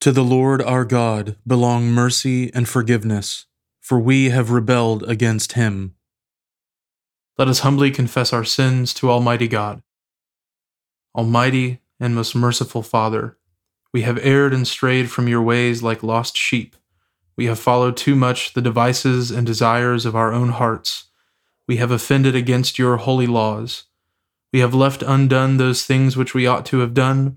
To the Lord our God belong mercy and forgiveness, for we have rebelled against him. Let us humbly confess our sins to Almighty God. Almighty and most merciful Father, we have erred and strayed from your ways like lost sheep. We have followed too much the devices and desires of our own hearts. We have offended against your holy laws. We have left undone those things which we ought to have done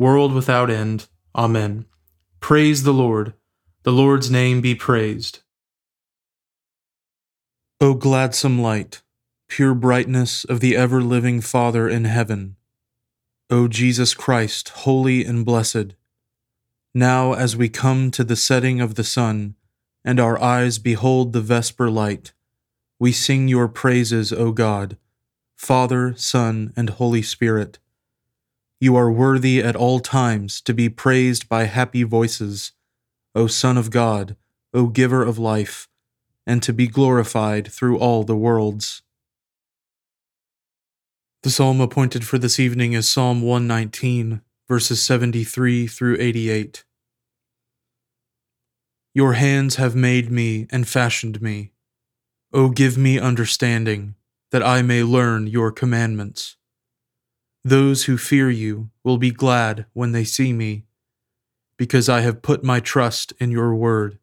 world without end. Amen. Praise the Lord. The Lord's name be praised. O gladsome light, pure brightness of the ever living Father in heaven, O Jesus Christ, holy and blessed, now as we come to the setting of the sun, and our eyes behold the vesper light, we sing your praises, O God, Father, Son, and Holy Spirit you are worthy at all times to be praised by happy voices, O Son of God, O Giver of life, and to be glorified through all the worlds. The psalm appointed for this evening is Psalm 119, verses 73 through 88. Your hands have made me and fashioned me. O give me understanding, that I may learn your commandments. Those who fear you will be glad when they see me, because I have put my trust in your word.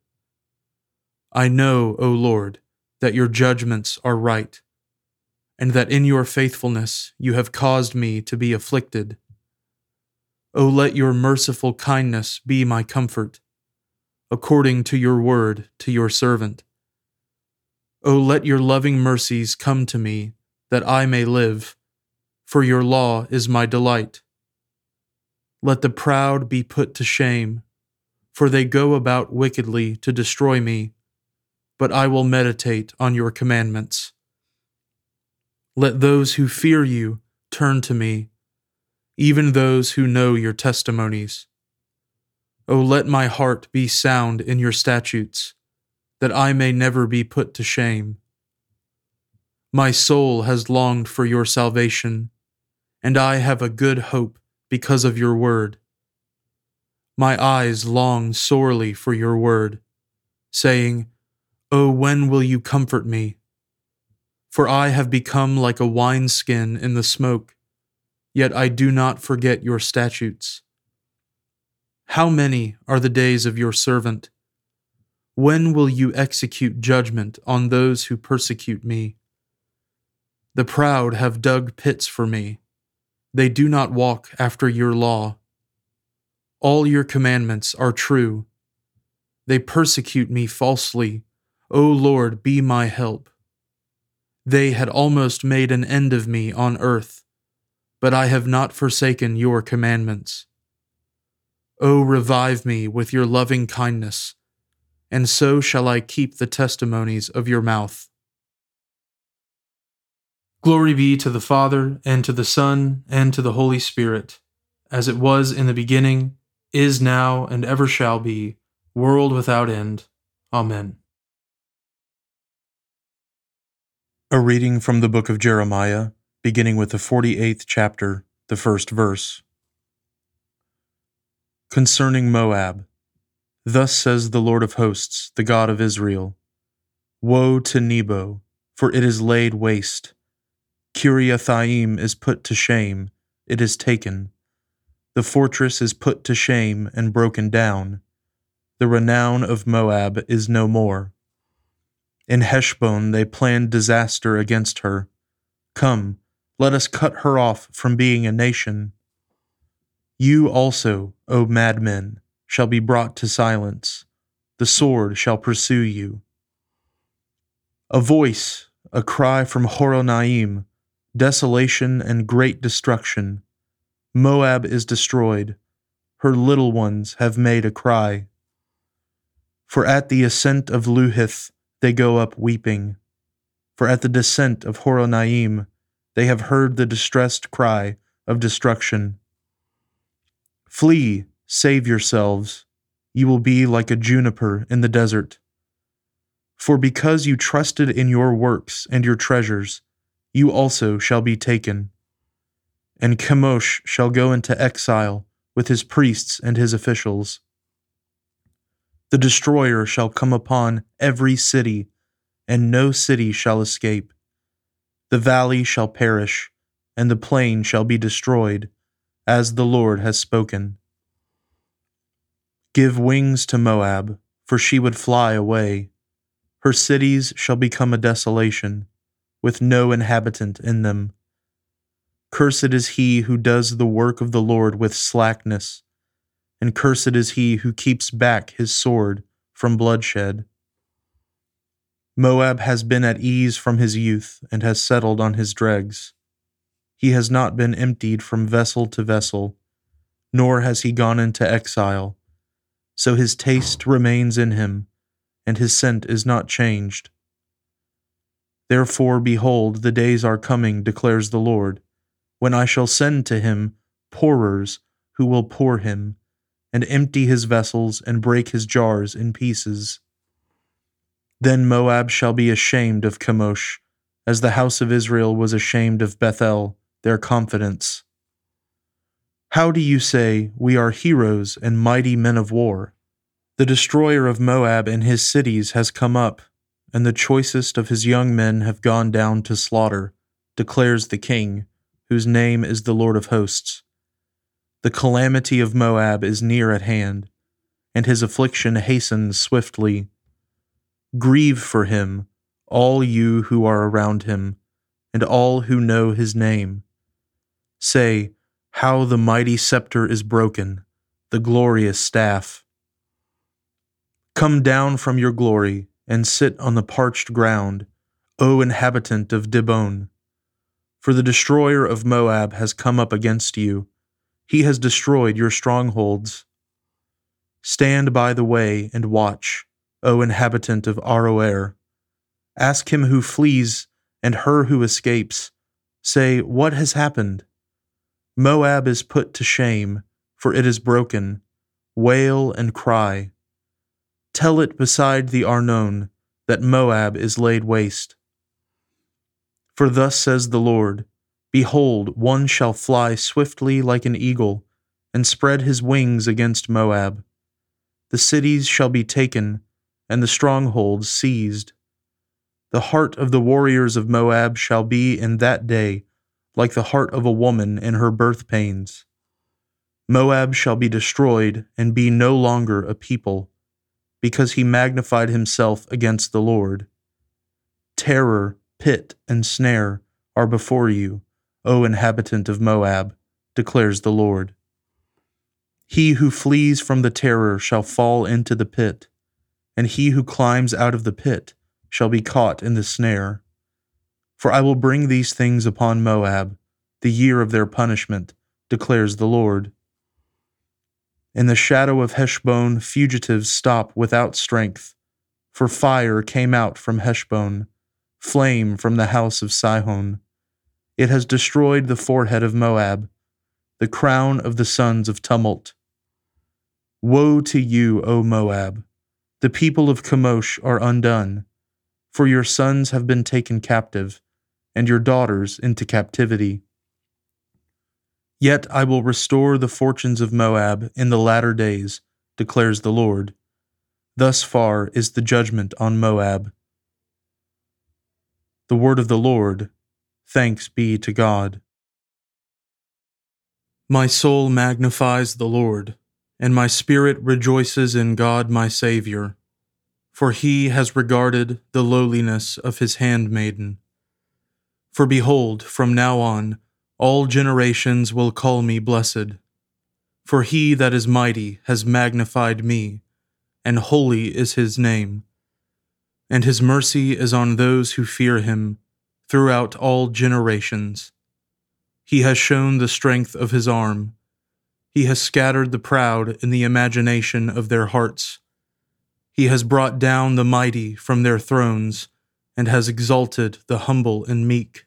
I know, O Lord, that your judgments are right, and that in your faithfulness you have caused me to be afflicted. O let your merciful kindness be my comfort, according to your word to your servant. O let your loving mercies come to me, that I may live for your law is my delight. Let the proud be put to shame, for they go about wickedly to destroy me, but I will meditate on your commandments. Let those who fear you turn to me, even those who know your testimonies. O let my heart be sound in your statutes, that I may never be put to shame. My soul has longed for your salvation and I have a good hope because of your word. My eyes long sorely for your word, saying, Oh, when will you comfort me? For I have become like a wineskin in the smoke, yet I do not forget your statutes. How many are the days of your servant? When will you execute judgment on those who persecute me? The proud have dug pits for me they do not walk after your law. All your commandments are true. They persecute me falsely. O Lord, be my help. They had almost made an end of me on earth, but I have not forsaken your commandments. O revive me with your loving kindness, and so shall I keep the testimonies of your mouth. Glory be to the Father, and to the Son, and to the Holy Spirit, as it was in the beginning, is now, and ever shall be, world without end. Amen. A reading from the book of Jeremiah, beginning with the 48th chapter, the first verse. Concerning Moab, thus says the Lord of hosts, the God of Israel Woe to Nebo, for it is laid waste. Kiriathaim is put to shame, it is taken. The fortress is put to shame and broken down. The renown of Moab is no more. In Heshbon they planned disaster against her. Come, let us cut her off from being a nation. You also, O madmen, shall be brought to silence. The sword shall pursue you. A voice, a cry from Horonaim, desolation and great destruction. Moab is destroyed. Her little ones have made a cry. For at the ascent of Luhith they go up weeping. For at the descent of Horonaim they have heard the distressed cry of destruction. Flee, save yourselves. You will be like a juniper in the desert. For because you trusted in your works and your treasures, you also shall be taken. And Chemosh shall go into exile with his priests and his officials. The destroyer shall come upon every city, and no city shall escape. The valley shall perish, and the plain shall be destroyed, as the Lord has spoken. Give wings to Moab, for she would fly away. Her cities shall become a desolation, with no inhabitant in them. Cursed is he who does the work of the Lord with slackness and cursed is he who keeps back his sword from bloodshed. Moab has been at ease from his youth and has settled on his dregs. He has not been emptied from vessel to vessel, nor has he gone into exile. So his taste remains in him, and his scent is not changed. Therefore, behold, the days are coming, declares the Lord, when I shall send to him pourers who will pour him and empty his vessels and break his jars in pieces. Then Moab shall be ashamed of Chemosh, as the house of Israel was ashamed of Bethel, their confidence. How do you say, We are heroes and mighty men of war? The destroyer of Moab and his cities has come up, and the choicest of his young men have gone down to slaughter, declares the king, whose name is the Lord of hosts. The calamity of Moab is near at hand, and his affliction hastens swiftly. Grieve for him, all you who are around him, and all who know his name. Say, How the mighty scepter is broken, the glorious staff. Come down from your glory, and sit on the parched ground, O inhabitant of Dibon. For the destroyer of Moab has come up against you he has destroyed your strongholds. Stand by the way and watch, O inhabitant of Aroer. Ask him who flees and her who escapes. Say, What has happened? Moab is put to shame, for it is broken. Wail and cry. Tell it beside the Arnon that Moab is laid waste. For thus says the Lord Behold, one shall fly swiftly like an eagle, and spread his wings against Moab. The cities shall be taken, and the strongholds seized. The heart of the warriors of Moab shall be in that day like the heart of a woman in her birth pains. Moab shall be destroyed and be no longer a people, because he magnified himself against the Lord. Terror, pit, and snare are before you O inhabitant of Moab, declares the Lord. He who flees from the terror shall fall into the pit, and he who climbs out of the pit shall be caught in the snare. For I will bring these things upon Moab, the year of their punishment, declares the Lord. In the shadow of Heshbon, fugitives stop without strength, for fire came out from Heshbon, flame from the house of Sihon. It has destroyed the forehead of Moab, the crown of the sons of tumult. Woe to you, O Moab! The people of Chemosh are undone, for your sons have been taken captive, and your daughters into captivity. Yet I will restore the fortunes of Moab in the latter days, declares the Lord. Thus far is the judgment on Moab. The word of the Lord. Thanks be to God. My soul magnifies the Lord and my spirit rejoices in God my Saviour, for he has regarded the lowliness of his handmaiden. For behold, from now on, all generations will call me blessed. For he that is mighty has magnified me, and holy is his name. And his mercy is on those who fear him throughout all generations. He has shown the strength of his arm he has scattered the proud in the imagination of their hearts. He has brought down the mighty from their thrones and has exalted the humble and meek.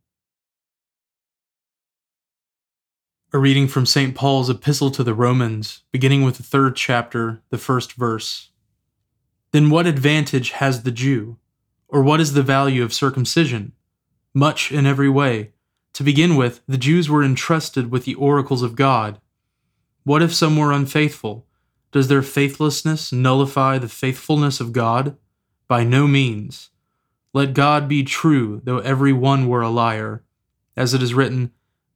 A reading from St. Paul's Epistle to the Romans, beginning with the third chapter, the first verse. Then what advantage has the Jew? Or what is the value of circumcision? Much in every way to begin with, the Jews were entrusted with the oracles of God. What if some were unfaithful? Does their faithlessness nullify the faithfulness of God? By no means. Let God be true, though every one were a liar. As it is written,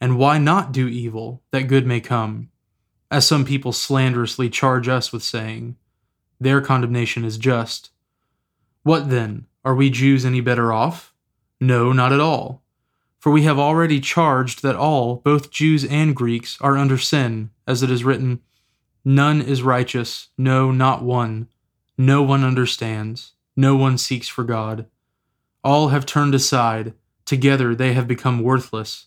And why not do evil, that good may come? As some people slanderously charge us with saying, their condemnation is just. What then? Are we Jews any better off? No, not at all. For we have already charged that all, both Jews and Greeks, are under sin, as it is written, None is righteous, no, not one. No one understands, no one seeks for God. All have turned aside, together they have become worthless.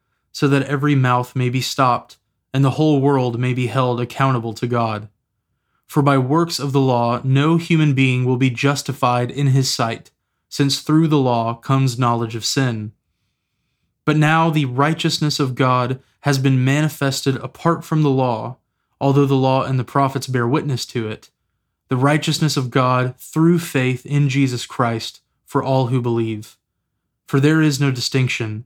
so that every mouth may be stopped, and the whole world may be held accountable to God. For by works of the law no human being will be justified in his sight, since through the law comes knowledge of sin. But now the righteousness of God has been manifested apart from the law, although the law and the prophets bear witness to it. The righteousness of God through faith in Jesus Christ for all who believe. For there is no distinction,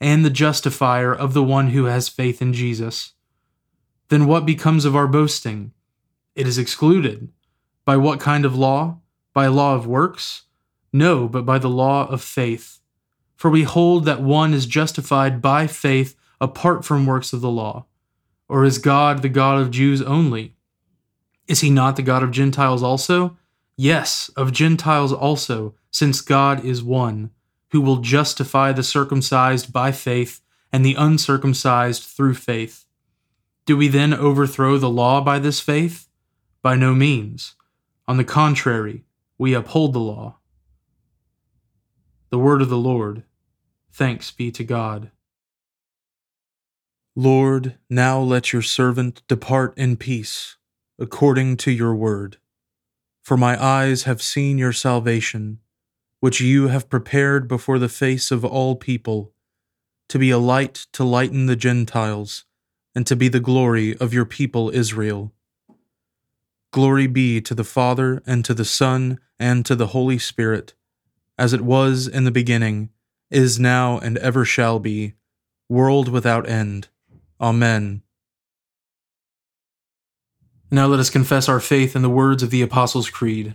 and the justifier of the one who has faith in Jesus. Then what becomes of our boasting? It is excluded. By what kind of law? By law of works? No, but by the law of faith. For we hold that one is justified by faith apart from works of the law. Or is God the God of Jews only? Is he not the God of Gentiles also? Yes, of Gentiles also, since God is one, who will justify the circumcised by faith and the uncircumcised through faith. Do we then overthrow the law by this faith? By no means. On the contrary, we uphold the law. The word of the Lord. Thanks be to God. Lord, now let your servant depart in peace, according to your word. For my eyes have seen your salvation, which you have prepared before the face of all people, to be a light to lighten the Gentiles, and to be the glory of your people Israel. Glory be to the Father, and to the Son, and to the Holy Spirit, as it was in the beginning, is now, and ever shall be, world without end. Amen. Now let us confess our faith in the words of the Apostles' Creed.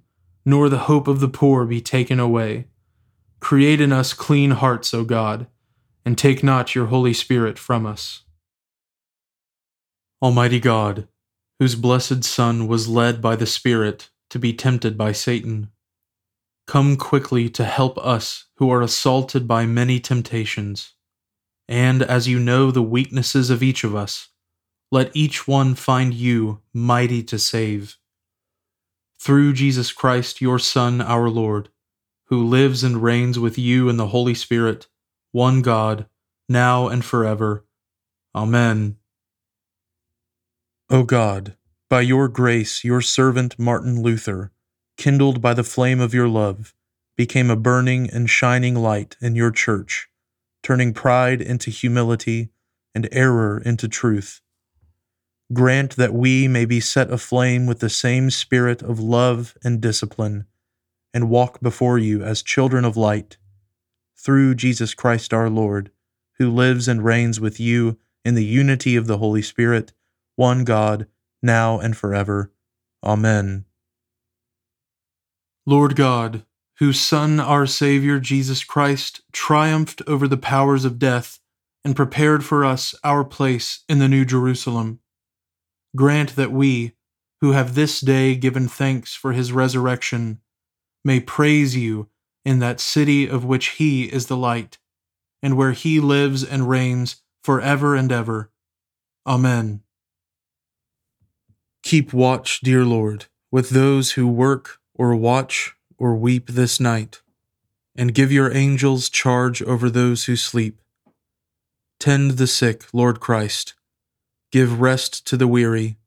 nor the hope of the poor be taken away. Create in us clean hearts, O God, and take not your Holy Spirit from us. Almighty God, whose blessed Son was led by the Spirit to be tempted by Satan, come quickly to help us who are assaulted by many temptations. And as you know the weaknesses of each of us, let each one find you mighty to save through Jesus Christ, your Son, our Lord, who lives and reigns with you in the Holy Spirit, one God, now and forever. Amen. O God, by your grace, your servant Martin Luther, kindled by the flame of your love, became a burning and shining light in your church, turning pride into humility and error into truth grant that we may be set aflame with the same spirit of love and discipline, and walk before you as children of light, through Jesus Christ our Lord, who lives and reigns with you in the unity of the Holy Spirit, one God, now and forever. Amen. Lord God, whose Son, our Saviour Jesus Christ, triumphed over the powers of death and prepared for us our place in the New Jerusalem grant that we, who have this day given thanks for his resurrection, may praise you in that city of which he is the light, and where he lives and reigns for ever and ever. Amen. Keep watch, dear Lord, with those who work or watch or weep this night, and give your angels charge over those who sleep. Tend the sick, Lord Christ Give rest to the weary,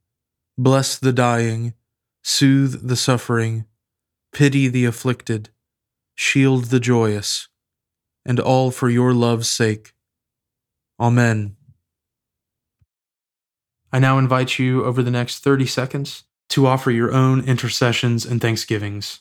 bless the dying, soothe the suffering, pity the afflicted, shield the joyous, and all for your love's sake. Amen. I now invite you over the next 30 seconds to offer your own intercessions and thanksgivings.